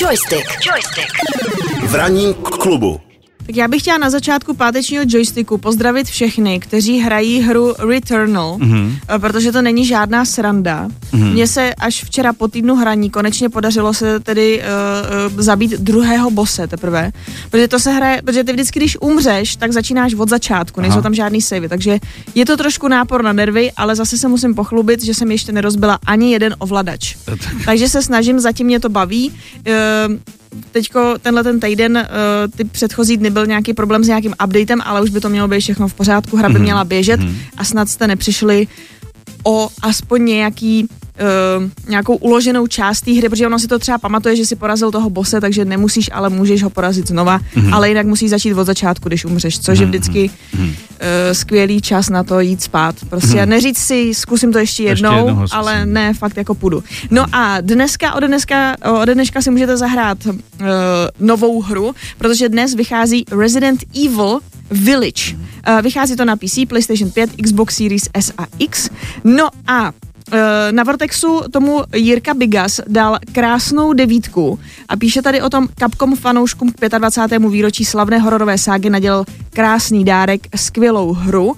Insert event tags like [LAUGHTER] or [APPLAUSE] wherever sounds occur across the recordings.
Joystick. Joystick. V ranním klubu. Tak já bych chtěla na začátku pátečního joysticku pozdravit všechny, kteří hrají hru Returnal, mm-hmm. protože to není žádná sranda. Mm-hmm. Mně se až včera po týdnu hraní konečně podařilo se tedy uh, zabít druhého bose teprve, protože to se hraje, protože ty vždycky, když umřeš, tak začínáš od začátku, nejsou tam žádný savey, takže je to trošku nápor na nervy, ale zase se musím pochlubit, že jsem ještě nerozbila ani jeden ovladač. [LAUGHS] takže se snažím, zatím mě to baví. Uh, teďko tenhle ten týden, uh, ty předchozí dny byl nějaký problém s nějakým updatem, ale už by to mělo být všechno v pořádku, hra by mm-hmm. měla běžet mm-hmm. a snad jste nepřišli o aspoň nějaký uh, nějakou uloženou část té hry, protože ono si to třeba pamatuje, že si porazil toho bose, takže nemusíš, ale můžeš ho porazit znova, mm-hmm. ale jinak musíš začít od začátku, když umřeš, což mm-hmm. je vždycky uh, skvělý čas na to jít spát. Prostě mm-hmm. neříct si, zkusím to ještě jednou, ještě jednou ale ne, fakt jako půjdu. No a dneska, od dneska, od dneška si můžete zahrát uh, novou hru, protože dnes vychází Resident Evil Village. Uh, vychází to na PC, PlayStation 5, Xbox Series S a X. No a na Vortexu tomu Jirka Bigas dal krásnou devítku a píše tady o tom Capcom fanouškům k 25. výročí slavné hororové ságy nadělal krásný dárek, skvělou hru. Uh,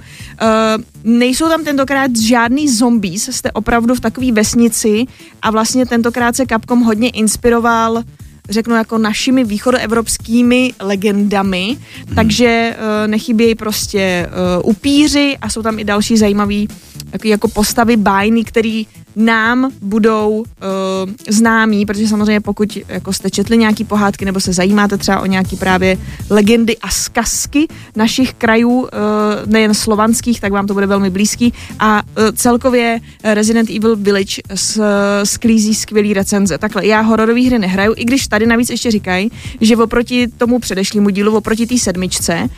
nejsou tam tentokrát žádný zombies, jste opravdu v takové vesnici a vlastně tentokrát se Capcom hodně inspiroval řeknu jako našimi východoevropskými legendami, hmm. takže uh, nechybějí prostě uh, upíři a jsou tam i další zajímavý jako postavy bájny, který nám budou uh, známí, protože samozřejmě pokud jako jste četli nějaký pohádky nebo se zajímáte třeba o nějaký právě legendy a zkazky našich krajů, uh, nejen slovanských, tak vám to bude velmi blízký a uh, celkově Resident Evil Village s, sklízí skvělý recenze. Takhle, já hororové hry nehraju, i když tady navíc ještě říkají, že oproti tomu předešlému dílu, oproti té sedmičce, uh,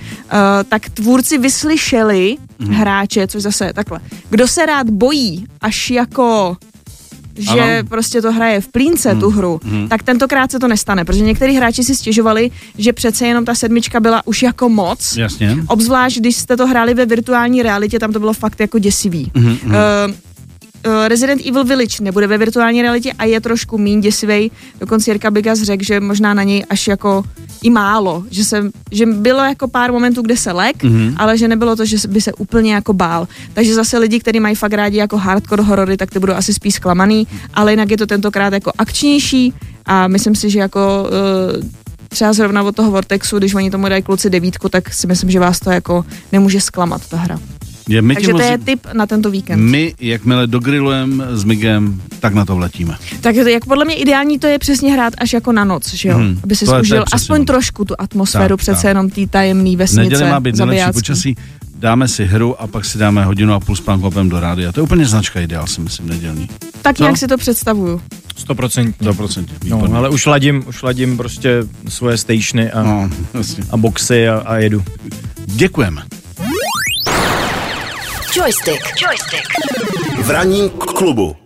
tak tvůrci vyslyšeli mm. hráče, což zase takhle. Kdo se rád bojí, až jako že ano. prostě to hraje v plínce hmm. tu hru, hmm. tak tentokrát se to nestane, protože někteří hráči si stěžovali, že přece jenom ta sedmička byla už jako moc. Jasně. Obzvlášť, když jste to hráli ve virtuální realitě, tam to bylo fakt jako děsivý. Hmm. Uh, Resident Evil Village nebude ve virtuální realitě a je trošku méně děsivý. Dokonce Jirka Bigas řekl, že možná na něj až jako i málo, že, se, že bylo jako pár momentů, kde se lek, mm-hmm. ale že nebylo to, že by se úplně jako bál. Takže zase lidi, kteří mají fakt rádi jako hardcore horory, tak ty budou asi spíš zklamaný, ale jinak je to tentokrát jako akčnější a myslím si, že jako uh, třeba zrovna od toho Vortexu, když oni tomu dají kluci devítku, tak si myslím, že vás to jako nemůže zklamat ta hra. Je, my Takže to je tip na tento víkend. My, jakmile dogrilujeme s Migem, tak na to vletíme. Tak jak podle mě ideální to je přesně hrát až jako na noc, že jo? Hmm, Aby si zkusil aspoň no. trošku tu atmosféru tak, přece tak. jenom té tajemné vesnice. Neděle má být nejlepší počasí, dáme si hru a pak si dáme hodinu a půl spánku do rádia. To je úplně značka ideál, si myslím, nedělní. Tak nějak si to představuju. Stoprocentně. Stoprocentně. No, ale už ladím, už ladím prostě svoje stationy a, no, a boxy a, a jedu. Děkujeme. Joystick. Joystick. V ranním klubu.